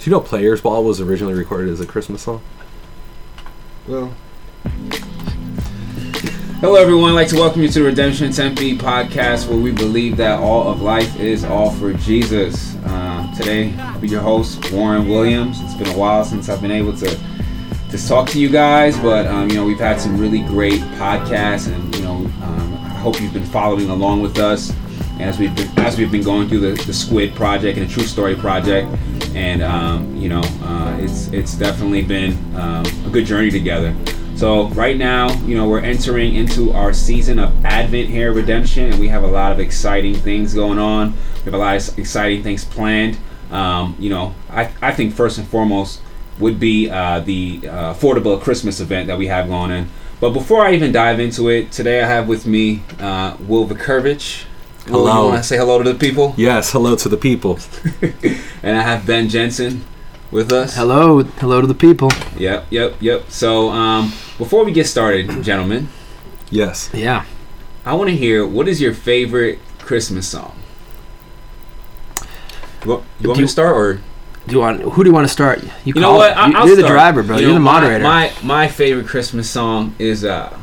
Do you know Players Ball was originally recorded as a Christmas song? Well. Hello, everyone. I'd like to welcome you to the Redemption Tempe podcast, where we believe that all of life is all for Jesus. Uh, today, I'll be your host, Warren Williams. It's been a while since I've been able to just talk to you guys, but um, you know we've had some really great podcasts, and you know um, I hope you've been following along with us as we've been, as we've been going through the, the Squid project and the True Story project, and um, you know uh, it's it's definitely been um, a good journey together. So right now, you know, we're entering into our season of Advent here, Redemption, and we have a lot of exciting things going on. We have a lot of exciting things planned. Um, you know, I, I think first and foremost would be uh, the uh, affordable Christmas event that we have going on. But before I even dive into it, today I have with me uh, Will Vucurevich. Will, Hello. You want to say hello to the people? Yes, hello to the people. and I have Ben Jensen with us. Hello, hello to the people. Yep, yep, yep. So um, before we get started, gentlemen, Yes. Yeah. I want to hear what is your favorite Christmas song? You want, you want Do me to start or Do you want? Who do you want to start? You, you know call what? it. I- You- I'll You're the driver, bro. You You are know, the my- moderator. My, my favorite Christmas song is uh,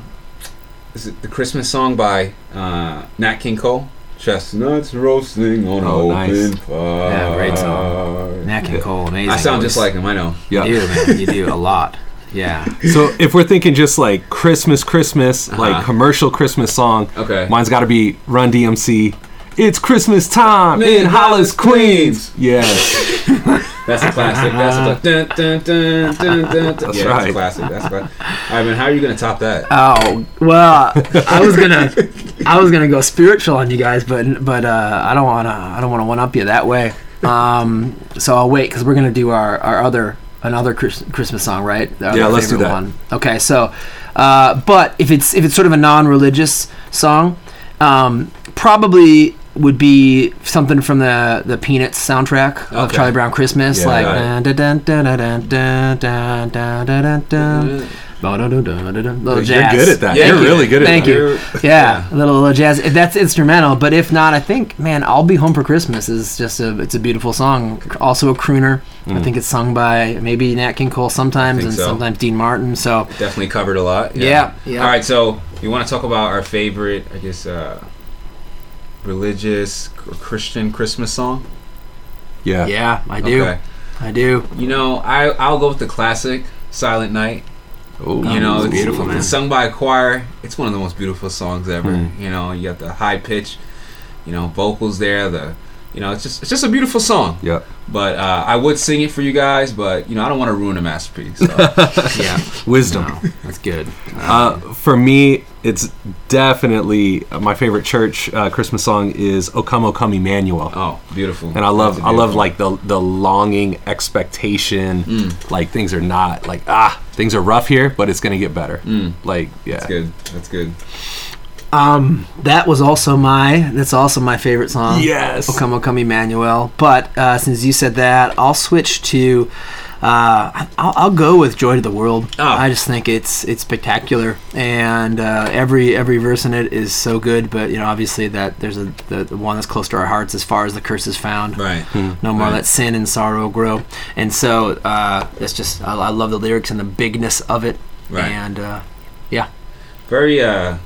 is it the Christmas song by uh, Nat King Cole? Chestnuts roasting on Oh, an nice. open fire. Yeah, great song. Nat King Cole, amazing. I sound voice. just like him. I know. Yeah. You do, man. You do a lot. Yeah. So if we're thinking just like Christmas, Christmas, Uh-huh. like commercial Christmas song, Okay. mine's got to be Run DMC. It's Christmas time In in Hollis, Queens. Yes. That's a classic. That's a dun, dun, dun, dun, dun, dun. That's yeah, That's a right. classic. That's a classic. All right, man. How are you gonna top that? Oh well, I was gonna, I was gonna go spiritual on you guys, but but uh, I don't wanna, I don't wanna one up you that way. Um, so I'll wait because we're gonna do our, our other another Chris, Christmas song, right? The Yeah, let's do that. One. Okay, so, uh, but if it's if it's sort of a non-religious song, um, probably would be something from the the Peanuts soundtrack of Okay. Charlie Brown Christmas, Yeah, like got dun, dun, dun, dun, dun. You're good at that. Yeah, You're you. really good at Thank that. you. Yeah, a little, little jazz. That's instrumental, but if not, I think man, "I'll Be Home for Christmas" is just a it's a beautiful song. Also a crooner. I think it's sung by maybe Nat King Cole sometimes, and so. sometimes Dean Martin. So Definitely covered a lot. Yeah, yeah. All right, so you want to talk about our favorite, I guess, uh, religious or Christian Christmas song? Yeah. yeah, I do, Okay. I do. You know, I I'll go with the classic "Silent Night." Oh, you know, it's it's beautiful, It's man. sung by a choir. It's one of the most beautiful songs ever. Mm. You know, you got the high pitch, you know, vocals there. The, you know, it's just it's just a beautiful song. Yep. But uh, I would sing it for you guys, but you know, I don't want to ruin a masterpiece. So. Yeah, Wisdom. no, that's good. Uh, for me, it's definitely uh, my favorite church uh, Christmas song is "O Come, O Come, Emmanuel." oh, beautiful. and I love I love like the the longing expectation Mm. like things are not like ah things are rough here but it's gonna get better Mm. like yeah That's good. That's good. Um, that was also my that's also my favorite song. yes O Come O Come Emmanuel. But uh, since you said that, I'll switch to. Uh, I'll, I'll go with Joy to the World. Oh. I just think it's it's spectacular, and uh, every every verse in it is so good. But you know, obviously that there's a the, the one that's close to our hearts as far as the curse is found. Right. No more Right. let sin and sorrow grow. And so uh, it's just I, I love the lyrics and the bigness of it. Right. And uh, Very. uh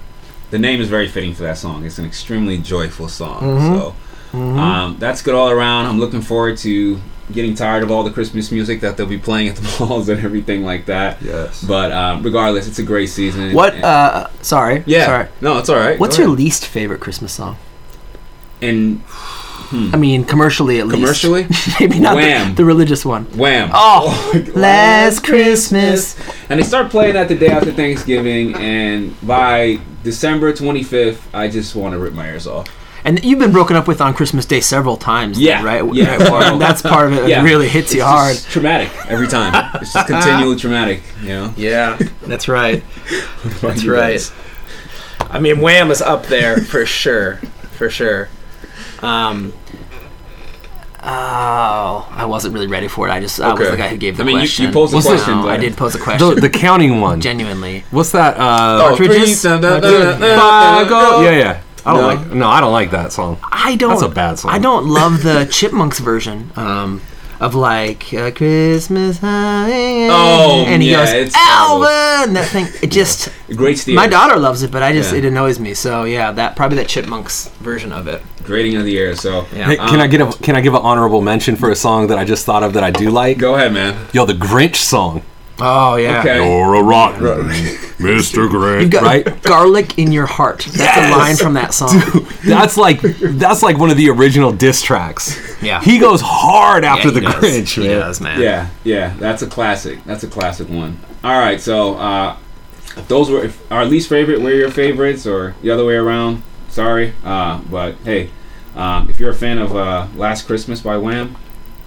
The name is very fitting for that song. It's an extremely joyful song. Mhm. So. Um, that's good all around. I'm looking forward to getting tired of all the Christmas music that they'll be playing at the malls and everything like that. yes But um, regardless, it's a great season. what? Uh, sorry. yeah. Sorry. No, it's all right. What's Go your ahead. least favorite Christmas song? and I mean, commercially at least. commercially? Maybe not the, Wham. the religious one. Wham! Oh, my Last Christmas. And they start playing that the day after Thanksgiving, and by December 25th, I just want to rip my ears off. And you've been broken up with on Christmas Day several times. then, Yeah, right. yeah. Right, well, that's part of it. Yeah. It really hits you It's hard. traumatic every time. It's just continually traumatic, you know? Yeah, that's right. That's right. I mean, Wham is up there for sure, for sure. Um. Oh, I wasn't really ready for it. I just I was the guy who gave the question. I mean, you- you question. posed the No, question, I did pose a question. the, the counting one Genuinely. what's that uh Oh, Partridges? three, dun, dun, go- yeah yeah I don't No. like no I don't like that song I don't. That's a bad song. I don't love the Chipmunks version. Um, of like uh, Christmas high. Oh, and he yeah, goes it's terrible. Alvin. That thing. It just. Great steer. My daughter loves it, but I just Yeah. it annoys me. So yeah, that probably that Chipmunks version of it. Grading of the year. So Yeah. Hey, can Um, I get a can I give an honorable mention for a song that I just thought of that I do like? go ahead, man. Yo, the Grinch song. Oh yeah. Okay. You're a rotten, Mr. Grinch. You've got right? garlic in your heart. That's Yes! a line from that song. That's like that's like one of the original diss tracks. Yeah. He goes hard after Yeah, the he does. Grinch, He does, man. Yeah, yeah, that's a classic. That's a classic one. All right, so uh, if those were if our least favorite, were your favorites, or the other way around. Sorry, uh, but hey, um, if you're a fan of uh, Last Christmas by Wham,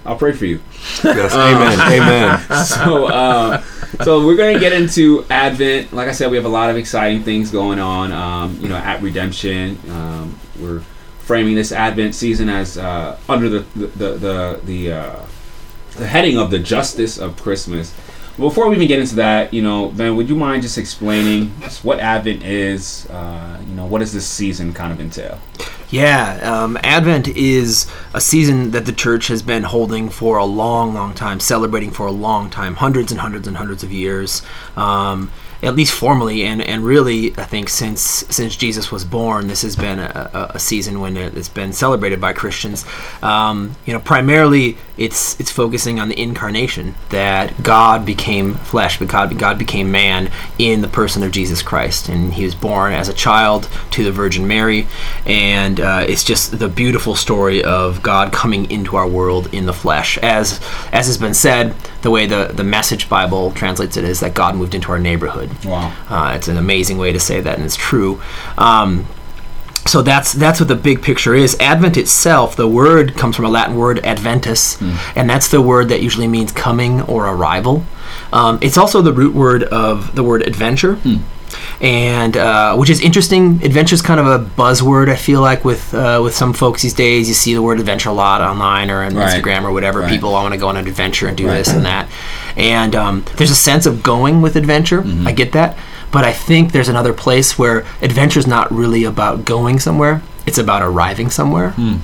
I'll pray for you. Yes, amen, amen. so uh, so we're gonna get into Advent. Like I said, we have a lot of exciting things going on. Um, you know, at Redemption, um, we're framing this Advent season as uh, under the the the the, the, uh, the heading of the justice of Christmas. Before we even get into that, you know, Ben, would you mind just explaining just what Advent is? Uh, you know, what does this season kind of entail? Yeah, um, Advent is a season that the church has been holding for a long, long time, celebrating for a long time, hundreds and hundreds and hundreds of years. Um, at least formally, and, and really, I think since since Jesus was born, this has been a, a, season when it- it's been celebrated by Christians. Um, you know, primarily it's it's focusing on the incarnation that God became flesh, but God God became man in the person of Jesus Christ, and He was born as a child to the Virgin Mary, and uh, it's just the beautiful story of God coming into our world in the flesh, as as has been said. The way the the Message Bible translates it is that God moved into our neighborhood. Wow. Uh, it's an amazing way to say that, and it's true. Um, so that's that's what the big picture is. Advent itself, the word comes from a Latin word adventus, and that's the word that usually means coming or arrival. Um, it's also the root word of the word adventure, and uh, which is interesting. Adventure is kind of a buzzword. I feel like with uh, with some folks these days, you see the word adventure a lot online or on Right. Instagram or whatever. Right. People want to go on an adventure and do Right. this and that, and um, there's a sense of going with adventure. Mm-hmm. I get that, but I think there's another place where adventure is not really about going somewhere; it's about arriving somewhere. Hmm.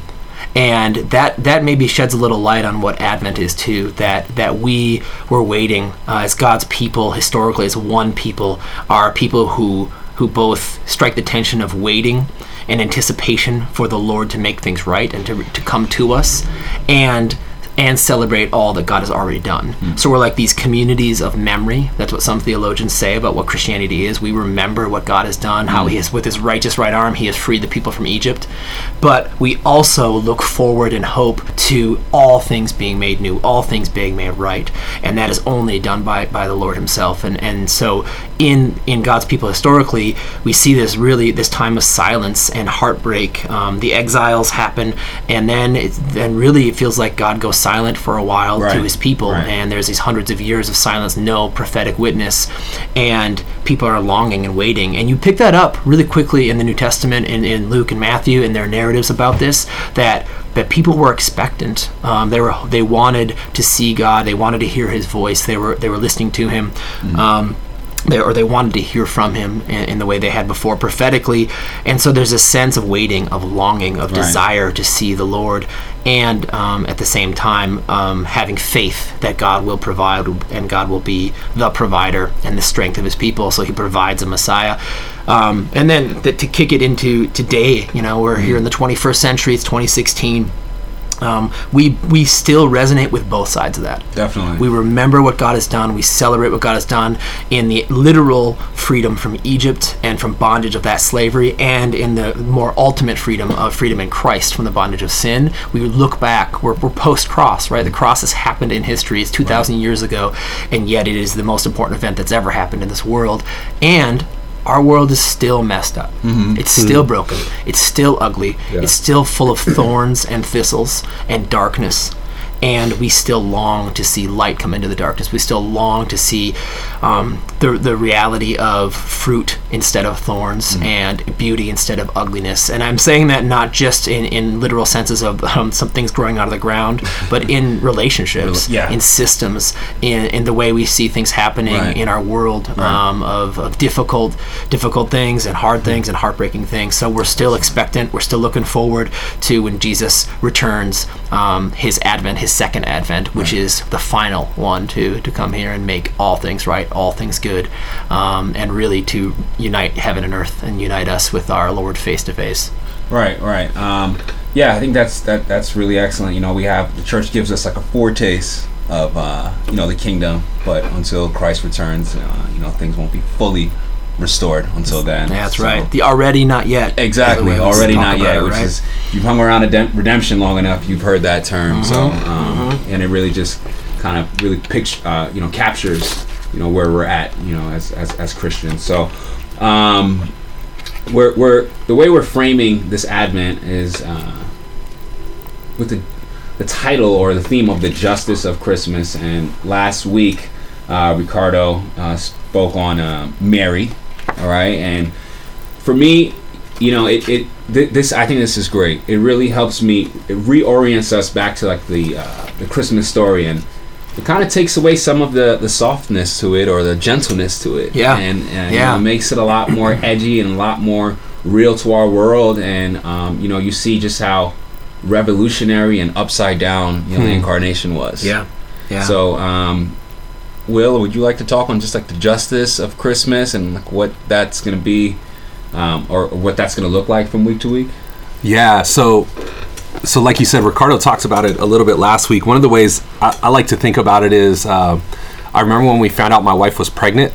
And that that maybe sheds a little light on what Advent is too. That that we were waiting uh, as God's people historically as one people are people who who both strike the tension of waiting and anticipation for the Lord to make things right and to, to come to us, and and celebrate all that God has already done. So we're like these communities of memory. That's what some theologians say about what Christianity is. We remember what God has done, how He has, with His righteous right arm, He has freed the people from Egypt. But we also look forward in hope to all things being made new, all things being made right, and that is only done by, by the Lord Himself. And and so in in God's people historically, we see this really this time of silence and heartbreak. Um, the exiles happen, and then it, then really it feels like God goes silent for a while Right. to His people, Right. and there's these hundreds of years of silence, no prophetic witness, and people are longing and waiting. And you pick that up really quickly in the New Testament, in, in Luke and Matthew, in their narratives about this, that that people were expectant. Um, they were they wanted to see God. They wanted to hear His voice. They were they were listening to Him. Um, they, or they wanted to hear from him in, in the way they had before prophetically and so there's a sense of waiting of longing of Right. desire to see the lord and um, at the same time um, having faith that god will provide and god will be the provider and the strength of his people so he provides a messiah. Um, and then th- to kick it into today you know we're here in the 21st century it's 2016 um, we we still resonate with both sides of that Definitely. we remember what God has done. We celebrate what God has done in the literal freedom from Egypt and from bondage of that slavery, and in the more ultimate freedom of freedom in Christ from the bondage of sin. We look back. We're, we're post cross, right? The cross has happened in history. It's 2,000 years ago, and yet it is the most important event that's ever happened in this world. And our world is still messed up. Mm-hmm. It's still hmm. broken. It's still ugly. It's still full of thorns and thistles and darkness. And we still long to see light come into the darkness. We still long to see um, the, the reality of fruit instead of thorns and beauty instead of ugliness. And I'm saying that not just in, in literal senses of um, some things growing out of the ground, but in relationships, Yeah. in systems, in, in the way we see things happening Right. in our world um, of, of difficult difficult things and hard things and heartbreaking things. So we're still expectant. We're still looking forward to when Jesus returns um, his advent, his second advent, which is the final one to to come here and make all things right, all things good, um, and really to unite heaven and earth and unite us with our Lord face to face. Right, right. Um, yeah, I think that's that that's really excellent. You know, we have the church gives us like a foretaste of uh, you know the kingdom, but until Christ returns, uh, you know things won't be fully restored until then. Yeah, That's So- right. The already not yet. Exactly, already not yet. it, which right? is you've hung around redem- redemption long enough, you've heard that term. So, Mm-hmm, um, and it really just kind of really picture, uh, you know, captures, you know, where we're at, you know, as as, as Christians. So, um, we're we're the way we're framing this Advent is uh, with the the title or the theme of the justice of Christmas. And last week, Ricardo uh, spoke on uh, Mary. All right, and for me, you know, it, it th- this I think this is great. It really helps me. It reorients us back to like the uh, the Christmas story, and it kind of takes away some of the the softness to it or the gentleness to it. Yeah. and, and Yeah. you know, makes it a lot more edgy and a lot more real to our world. And um, you know, you see just how revolutionary and upside down you know the Hmm. incarnation was. Yeah. Yeah. So, um, Will, would you like to talk on just like the justice of Christmas and like what that's going to be, um, or what that's going to look like from week to week? Yeah, so so like you said, Ricardo talks about it a little bit last week. One of the ways I, I like to think about it is, uh, I remember when we found out my wife was pregnant,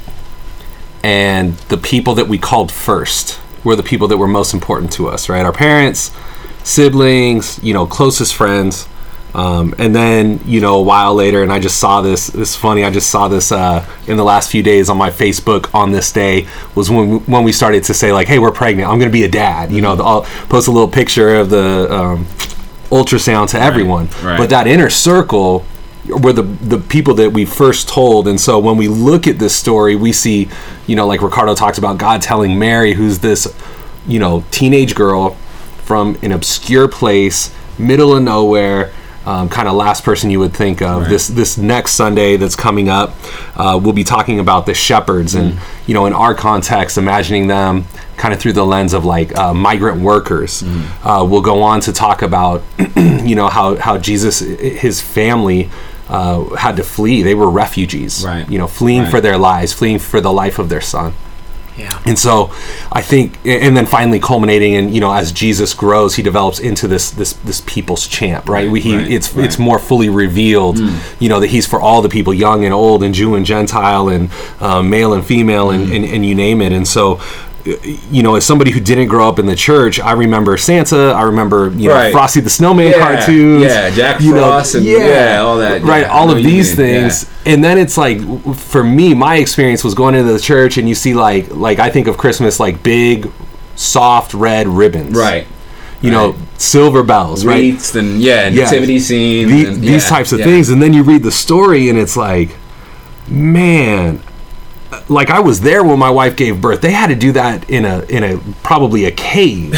and the people that we called first were the people that were most important to us, right? Our parents, siblings, you know, closest friends. Um, and then you know a while later, and I just saw this. It's funny. I just saw this uh, in the last few days on my Facebook. On this day was when we, when we started to say like, "Hey, we're pregnant. I'm going to be a dad." You know, I'll post a little picture of the um, ultrasound to everyone. right. But that inner circle were the the people that we first told. And so when we look at this story, we see, you know, like Ricardo talks about God telling Mary, who's this, you know, teenage girl from an obscure place, middle of nowhere. Um, kind of last person you would think of Right. this this next Sunday that's coming up. Uh, we'll be talking about the shepherds, and you know, in our context, imagining them kind of through the lens of like uh, migrant workers. Uh, we'll go on to talk about you know how how Jesus his family uh, had to flee. They were refugees, Right. You know, fleeing Right. for their lives, fleeing for the life of their son. Yeah. And so, I think, and then finally culminating in you know as Jesus grows, he develops into this this this people's champ, right? We, he, right, it's right. it's more fully revealed, you know, that he's for all the people, young and old, and Jew and Gentile, and um, male and female, and, and and you name it. And so, you know, as somebody who didn't grow up in the church, I remember Santa, I remember you know Right. Frosty the Snowman Yeah, cartoons, yeah, Jack you know, Frost and- yeah, all that, right? yeah, all of these yeah. things and then it's like for me my experience was going into the church and you see like like i think of christmas like big soft red ribbons Right. you know right. silver bells right Wreaths and yeah, Yeah. nativity scenes. The- and, these yeah, types of yeah. things and then you read the story and it's like man like i was there when my wife gave birth they had to do that in a in a probably a cave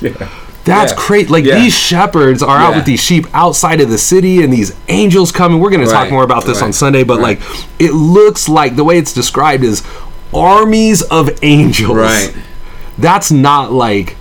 That's Yeah. crazy. Like Yeah. these shepherds are out with these sheep outside of the city, and these angels come. And we're going to talk more about this on Sunday. But right. like, it looks like the way it's described is armies of angels. Right. That's not like,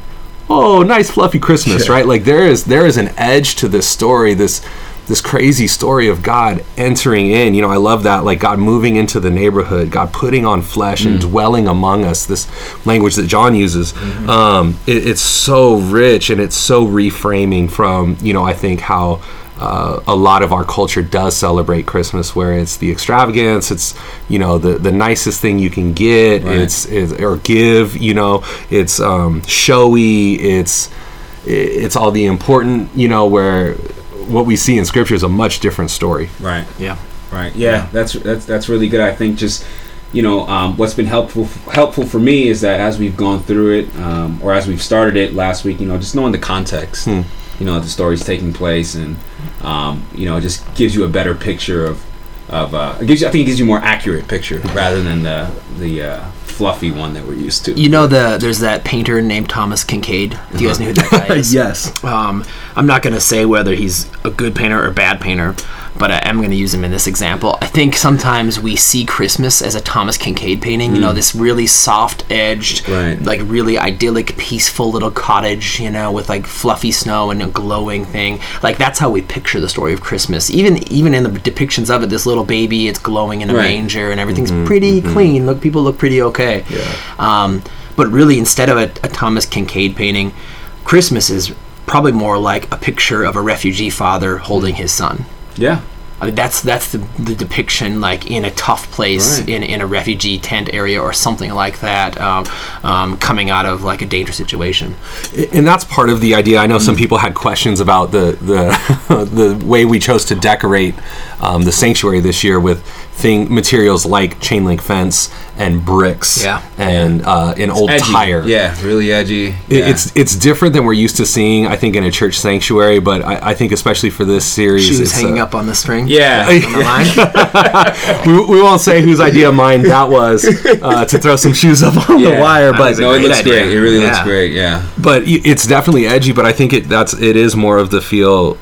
oh, nice fluffy Christmas, Yeah. right? Like there is there is an edge to this story. This this crazy story of God entering in. You know, I love that. Like God moving into the neighborhood, God putting on flesh and dwelling among us. This language that John uses. Um, it, it's so rich and it's so reframing from you know I think how. Uh, a lot of our culture does celebrate Christmas, where it's the extravagance, it's you know the the nicest thing you can get, Right. it's, it's or give, you know, it's um, showy, it's it's all the important, you know, where what we see in scripture is a much different story. Right. Yeah. Right. Yeah, that's that's that's really good. I think just you know um, what's been helpful helpful for me is that as we've gone through it, um, or as we've started it last week, you know, just knowing the context, Hmm. you know, the story's taking place, and um, you know, it just gives you a better picture of of uh, it gives you, I think it gives you a more accurate picture rather than the the uh, fluffy one that we're used to. You know the there's that painter named Thomas Kinkade. Do you guys know who that guy is? yes. Um, I'm not going to say whether he's a good painter or a bad painter, but I am going to use him in this example. I think sometimes we see Christmas as a Thomas Kinkade painting. You know, hmm. this really soft-edged, Right. like really idyllic, peaceful little cottage. You know, with like fluffy snow and a glowing thing. Like that's how we picture the story of Christmas. Even even in the depictions of it, this little baby, it's glowing in a Right. manger, and everything's mm-hmm. pretty mm-hmm. clean. Look, people look pretty okay. Um, but really, instead of a, a Thomas Kinkade painting, Christmas is probably more like a picture of a refugee father holding his son. Yeah. I mean, that's that's the, the depiction like in a tough place Right. in, in a refugee tent area or something like that um, um, coming out of like a dangerous situation and that's part of the idea. I know some people had questions about the the the way we chose to decorate um, the sanctuary this year with thing materials like chain link fence and bricks Yeah. and uh, an old Edgy. tire. Yeah, really edgy. It- Yeah. It's it's different than we're used to seeing. I think in a church sanctuary, but I, I think especially for this series, shoes it's, hanging uh, up on the string yeah. the we, we won't say whose idea of mine that was uh, to throw some shoes up on Yeah. the wire, but no, it looks idea. great. It really looks great. Yeah. but it's definitely edgy. But I think it that's it is more of the feel,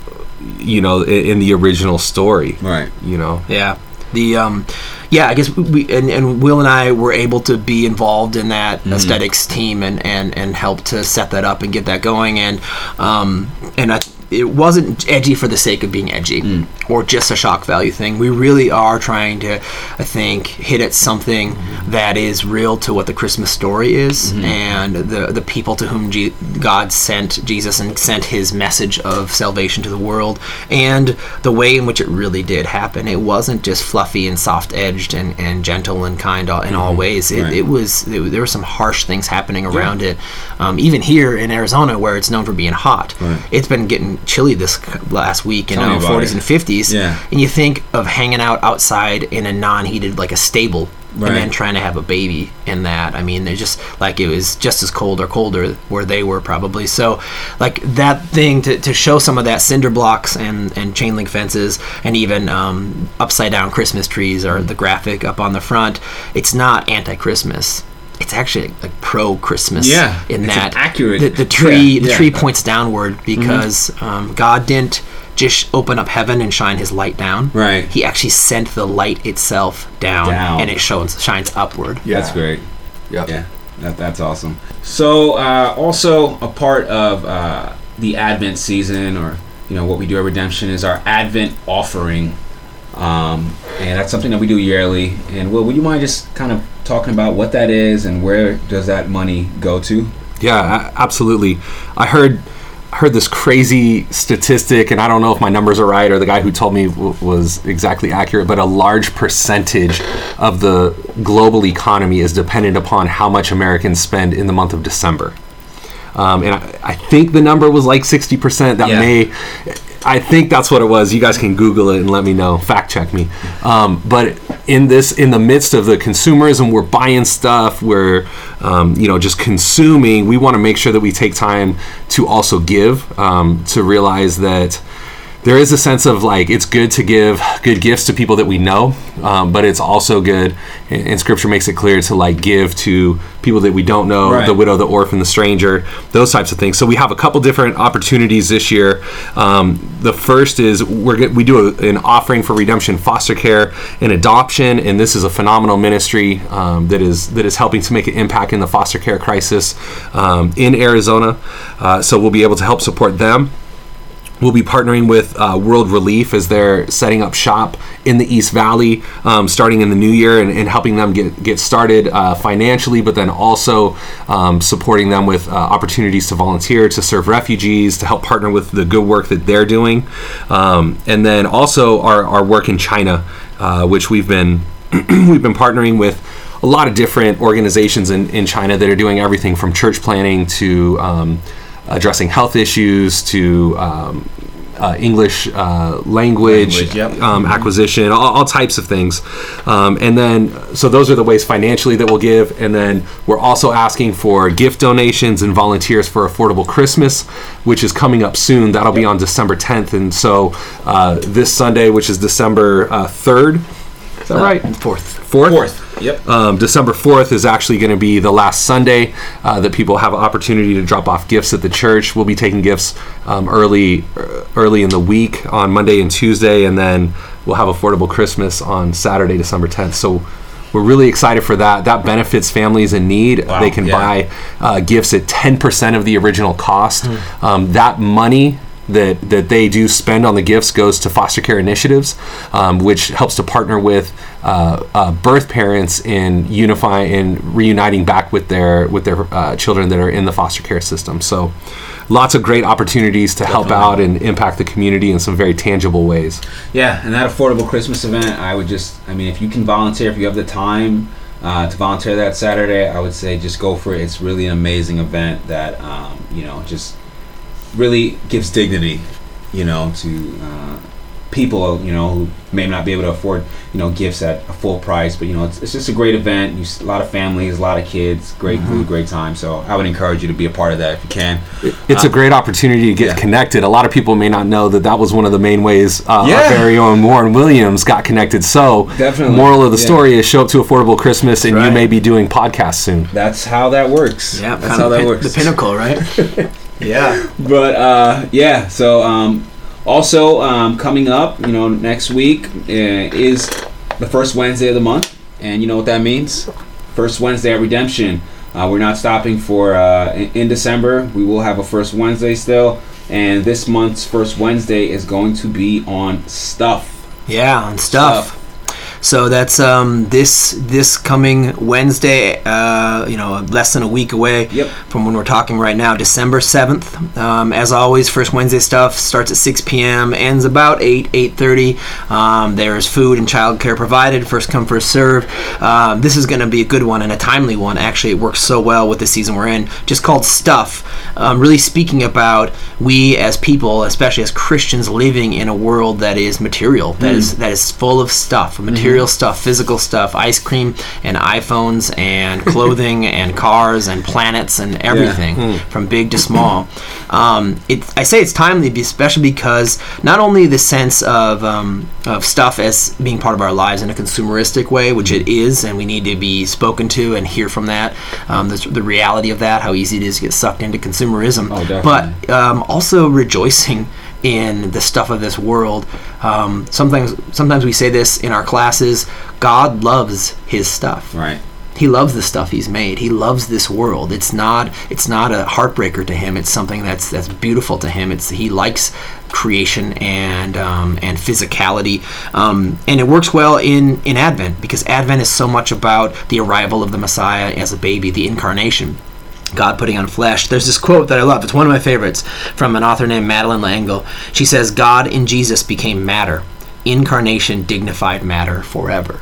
you know, in the original story. Right. You know, Yeah. The um, yeah, I guess we and, and Will and I were able to be involved in that aesthetics team and, and and help to set that up and get that going. And um and I, it wasn't edgy for the sake of being edgy mm. or just a shock value thing. We really are trying to, I think, hit at something mm-hmm. that is real to what the Christmas story is mm-hmm. and the the people to whom G- God sent Jesus and sent His message of salvation to the world and the way in which it really did happen. It wasn't just fluffy and soft edged and, and gentle and kind all- in all mm-hmm. ways. It, Right. it was there, there were some harsh things happening around it. Um, even here in Arizona, where it's known for being hot, Right. it's been getting chilly this last week. You Tell know, 40s it. and 50s. Yeah. And you think of hanging out outside in a non-heated, like a stable. Right. And then trying to have a baby in that. I mean, they're just like it was just as cold or colder where they were probably. So, like that thing to, to show some of that cinder blocks and, and chain link fences and even um, upside down Christmas trees or the graphic up on the front. It's not anti-Christmas. It's actually like pro-Christmas. Yeah, in it's that an accurate- the, the tree Yeah, the yeah. tree points downward because um, God didn't just open up heaven and shine His light down. Right. He actually sent the light itself down, Down. and it shows shines upward. Yeah, That's great. Yep. Yeah, that, that's awesome. So, uh, also a part of uh, the Advent season, or you know what we do at Redemption, is our Advent offering, um, and that's something that we do yearly. And Will, would you mind just kind of talking about what that is and where does that money go to? Yeah, absolutely. I heard heard this crazy statistic, and I don't know if my numbers are right or the guy who told me w- was exactly accurate, but a large percentage of the global economy is dependent upon how much Americans spend in the month of December. Um, and I, I think the number was like 60%. That Yeah. may, I think that's what it was. You guys can Google it and let me know. Fact check me. Um, but in this, in the midst of the consumerism, we're buying stuff, we're, um, you know, just consuming. We want to make sure that we take time to also give, um, to realize that there is a sense of like it's good to give good gifts to people that we know, um, but it's also good, and, Scripture makes it clear to like give to people that we don't know, Right. the widow, the orphan, the stranger, those types of things. So we have a couple different opportunities this year. Um, the first is we're we do a, an offering for redemption, foster care, and adoption, and this is a phenomenal ministry um, that is that is helping to make an impact in the foster care crisis um, in Arizona. Uh, so we'll be able to help support them. We'll be partnering with uh, World Relief as they're setting up shop in the East Valley, um, starting in the new year, and, and helping them get get started uh, financially, but then also um, supporting them with uh, opportunities to volunteer, to serve refugees, to help partner with the good work that they're doing, um, and then also our, our work in China, uh, which we've been we've been partnering with a lot of different organizations in, in China that are doing everything from church planning to um, addressing health issues to um, uh, English uh, language, Language, yep. um, acquisition, all, all types of things. Um, and then, so those are the ways financially that we'll give. And then we're also asking for gift donations and volunteers for Affordable Christmas, which is coming up soon. That'll be on December 10th. And so uh, this Sunday, which is December uh, 3rd, is that right? Fourth. Fourth. Fourth. Yep. Um, December 4th is actually going to be the last Sunday uh, that people have an opportunity to drop off gifts at the church. We'll be taking gifts um, early uh, early in the week on Monday and Tuesday, and then we'll have Affordable Christmas on Saturday, December 10th. So we're really excited for that. That benefits families in need. Wow, they can yeah. buy uh, gifts at 10% of the original cost. Um, that money that, that they do spend on the gifts goes to foster care initiatives, um, which helps to partner with uh, uh, birth parents in unifying and reuniting back with their with their uh, children that are in the foster care system. So, lots of great opportunities to help out and impact the community in some very tangible ways. Yeah, and that affordable Christmas event, I would just, I mean, if you can volunteer, if you have the time uh, to volunteer that Saturday, I would say just go for it. It's really an amazing event that, um, you know, just really gives dignity, you know, to uh, people, you know, who may not be able to afford, you know, gifts at a full price. But, you know, it's, it's just a great event. You, s- a lot of families, a lot of kids, great food, great time. So I would encourage you to be a part of that if you can. It's a great opportunity to get yeah. connected. A lot of people may not know that that was one of the main ways uh, Yeah. our very own Warren Williams got connected. So, Definitely. moral of the Yeah. story is show up to Affordable Christmas, and you may be doing podcasts soon. That's how that works. Yeah, that's kind how of that pin- works. the pinnacle, right? yeah. But uh, yeah, so um, also um, coming up, you know, next week uh, is the first Wednesday of the month, and you know what that means? First Wednesday at Redemption. Uh, we're not stopping for uh, in, in December. We will have a first Wednesday still, and this month's first Wednesday is going to be on stuff. Yeah, and stuff. So that's um, this this coming Wednesday. Uh, you know, less than a week away Yep. from when we're talking right now, December seventh. Um, as always, first Wednesday stuff starts at six p.m. ends about eight eight thirty. Um, there's food and childcare provided. First come first serve. Um, this is going to be a good one and a timely one. Actually, it works so well with the season we're in. Just called stuff. Um, really speaking about we as people, especially as Christians, living in a world that is material, that is that is full of stuff, material stuff, physical stuff, ice cream and iPhones and clothing and cars and planets and everything from big to small. Um, it, I say it's timely, especially because not only the sense of um, of stuff as being part of our lives in a consumeristic way, which it is, and we need to be spoken to and hear from that, um, the, the reality of that, how easy it is to get sucked into consumerism, oh, but um, also rejoicing in the stuff of this world. Um, sometimes, sometimes we say this in our classes. God loves His stuff. Right. He loves the stuff He's made. He loves this world. It's not. It's not a heartbreaker to Him. It's something that's that's beautiful to Him. It's He likes creation and um, and physicality, um, and it works well in in Advent because Advent is so much about the arrival of the Messiah as a baby, the incarnation. God putting on flesh. There's this quote that I love. It's one of my favorites from an author named Madeleine L'Engle. She says, God in Jesus became matter. Incarnation dignified matter forever.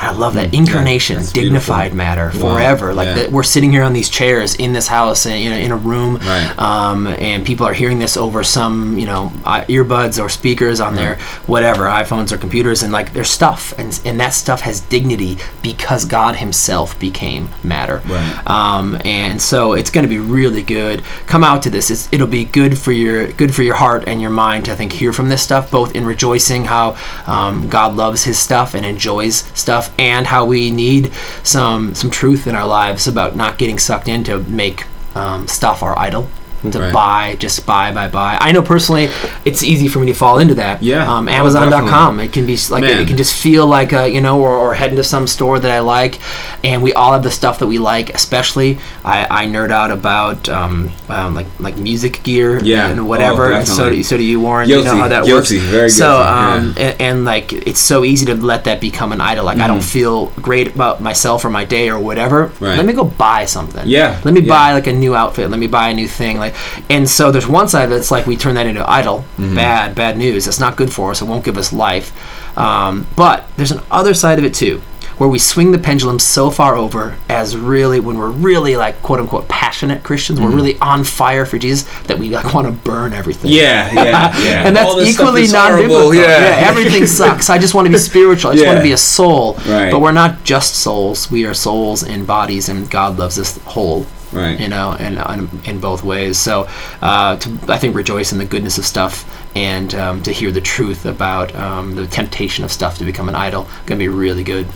I love that. Incarnation, that's dignified beautiful. matter Wow. forever. Like Yeah. that we're sitting here on these chairs in this house, in, in a room, Right. um, and people are hearing this over some, you know, uh, earbuds or speakers on their whatever iPhones or computers, and like there's stuff, and and that stuff has dignity because God Himself became matter. Right. Um, and so it's going to be really good. Come out to this. It's, it'll be good for your good for your heart and your mind to I think hear from this stuff, both in rejoicing how um, God loves His stuff and enjoys stuff, and how we need some some truth in our lives about not getting sucked in to make um, stuff our idol. To Right. buy, just buy, buy, buy. I know personally, it's easy for me to fall into that. Yeah. Um, Oh, Amazon.com. It can be like Man. it can just feel like a, you know, or, or head into some store that I like, and we all have the stuff that we like. Especially, I, I nerd out about um, um, like like music gear Yeah. and Oh, whatever. and so do, so do you, Warren. Guilty. You know how that Guilty. works. Very so um, and, and like it's so easy to let that become an idol. Like I don't feel great about myself or my day or whatever. Right. Let me go buy something. Yeah. Let me Yeah. buy like a new outfit. Let me buy a new thing. Like, and so there's one side that's like we turn that into idol. Mm-hmm. Bad, bad news. It's not good for us. It won't give us life. Um, but there's an other side of it too, where we swing the pendulum so far over as really when we're really like quote unquote passionate Christians, Mm-hmm. we're really on fire for Jesus that we like want to burn everything. Yeah, yeah, yeah. and that's All this stuff equally non-biblical. horrible, Yeah. everything sucks. I just want to be spiritual. I just want to be a soul. Right. But we're not just souls. We are souls in bodies, and God loves us whole. Right. You know, and in, in both ways. So, uh, to, I think rejoice in the goodness of stuff, and um, to hear the truth about um, the temptation of stuff to become an idol, gonna be really good.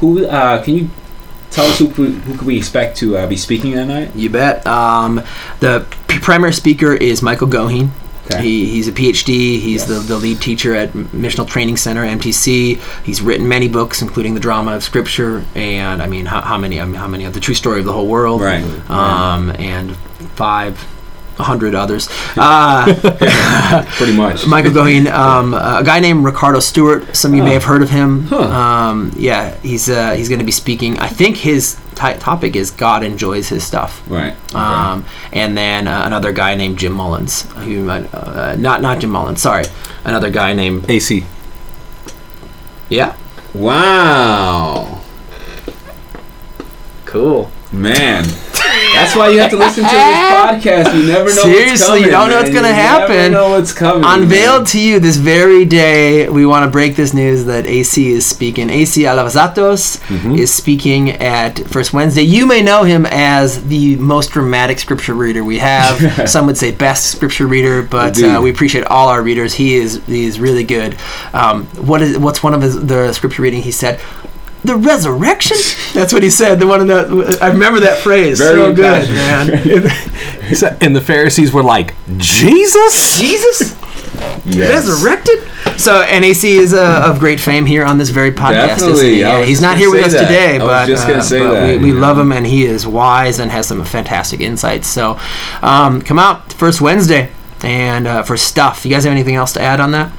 who uh, can you tell us who who, who could we expect to uh, be speaking that night? You bet. Um, the p- primary speaker is Michael Goheen. Okay. He, he's a PhD. He's Yes. the, the lead teacher at Missional Training Center, MTC. He's written many books, including The Drama of Scripture, and I mean, how, how many? I mean, how many of the True Story of the Whole World? Right. Um, and five, hundred others. Uh, Pretty much. Michael Goheen, um, a guy named Ricardo Stewart. Some of you may have heard of him. Huh. Um, yeah, he's uh, he's going to be speaking. I think his ti topic is God enjoys his stuff. Right. Okay. Um, and then uh, another guy named Jim Mullins, who might, uh, not not Jim Mullins, sorry, another guy named AC. yeah, wow. cool. Man, that's why you have to listen to this podcast. You never know. what's Seriously, coming, you don't know man. what's gonna You happen. Never know what's coming. Unveiled man. to you this very day, we want to break this news that AC is speaking. AC Alavazatos Mm-hmm. is speaking at First Wednesday. You may know him as the most dramatic scripture reader we have. Some would say best scripture reader, but We uh, we appreciate all our readers. He is he is really good. Um, what is what's one of his the scripture reading? He said. The resurrection? That's what he said. The one of the I remember that phrase. Very so good, man. And the Pharisees were like, Jesus? Jesus? Yes. resurrected. So NAC is uh, of great fame here on this very podcast. isn't Definitely. he? Yeah, he's not here with us that. today, but, just gonna uh, say but that, we, we you love him and he is wise and has some fantastic insights. So um, come out first Wednesday and uh, for stuff. You guys have anything else to add on that?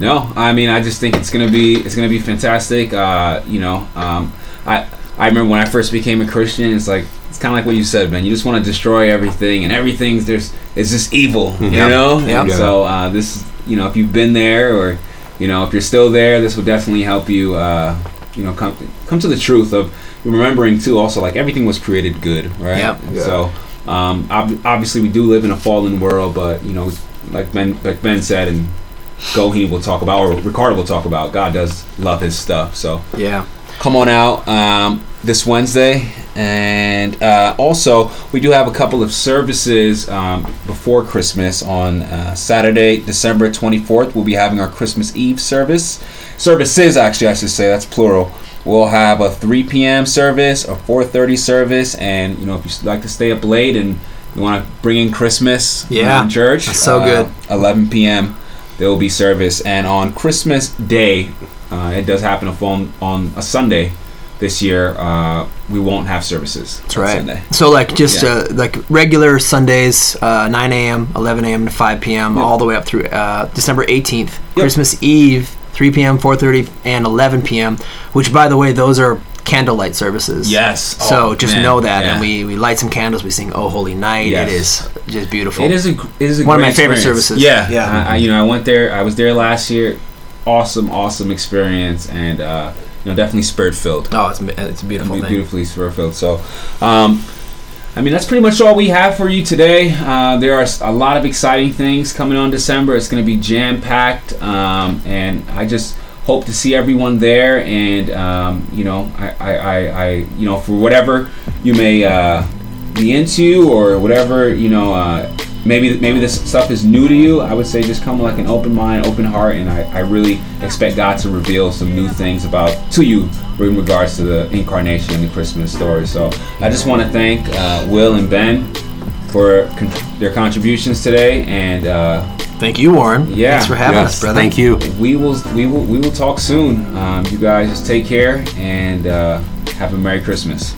No, I mean, I just think it's gonna be it's gonna be fantastic. Uh, you know, um, I I remember when I first became a Christian. It's like it's kind of like what you said, man. You just want to destroy everything, and everything's there's it's just evil, you Yeah. know. Yeah. So uh, this, you know, if you've been there, or you know, if you're still there, this will definitely help you. Uh, you know, come come to the truth of remembering too. Also, like everything was created good, right? Yep. Yeah. So um, ob- obviously, we do live in a fallen world, but you know, like Ben like Ben said, and Goheen will talk about, or Ricardo will talk about. God does love His stuff. So Yeah. come on out um, this Wednesday, and uh, also we do have a couple of services um, before Christmas on uh, Saturday, December twenty fourth. We'll be having our Christmas Eve service. Services, actually, I should say that's plural. We'll have a 3 p.m. service, a 4:30 service, and you know if you like to stay up late and you want to bring in Christmas Yeah, in church, that's so uh, good. 11 p.m. There will be service, and on Christmas Day, uh, it does happen to fall on, on a Sunday this year. Uh, we won't have services. That's right. Sunday. So like just Yeah. uh, like regular Sundays, uh, 9 a.m., 11 a.m. to 5 p.m. Yep. all the way up through uh, December 18th. Christmas Eve, 3 p.m., 4:30, and 11 p.m. Which, by the way, those are candlelight services. Yes. So Oh, just man. know that, Yeah. and we, we light some candles. We sing "Oh Holy Night." Yes. It is just beautiful. It is a it is a One of my favorite experience. services. Yeah, Yeah. I, I, you know, I went there. I was there last year. Awesome, awesome experience, and uh, you know, definitely spirit filled. Oh, it's, it's a beautiful Be- thing. beautifully spirit filled. So, um, I mean, that's pretty much all we have for you today. Uh, there are a lot of exciting things coming on December. It's going to be jam packed, um, and I just hope to see everyone there. And um, you know, I, I, I, I, you know, for whatever you may uh, be into or whatever, you know. Uh, Maybe maybe this stuff is new to you. I would say just come like an open mind, open heart, and I, I really expect God to reveal some new things about to you in regards to the incarnation and the Christmas story. So I just want to thank uh, Will and Ben for con- their contributions today, and uh, Thank you, Warren. Yeah. Thanks for having Yes, us, brother. thank you. we will we will we will talk soon. Um, you guys just take care and uh, have a Merry Christmas.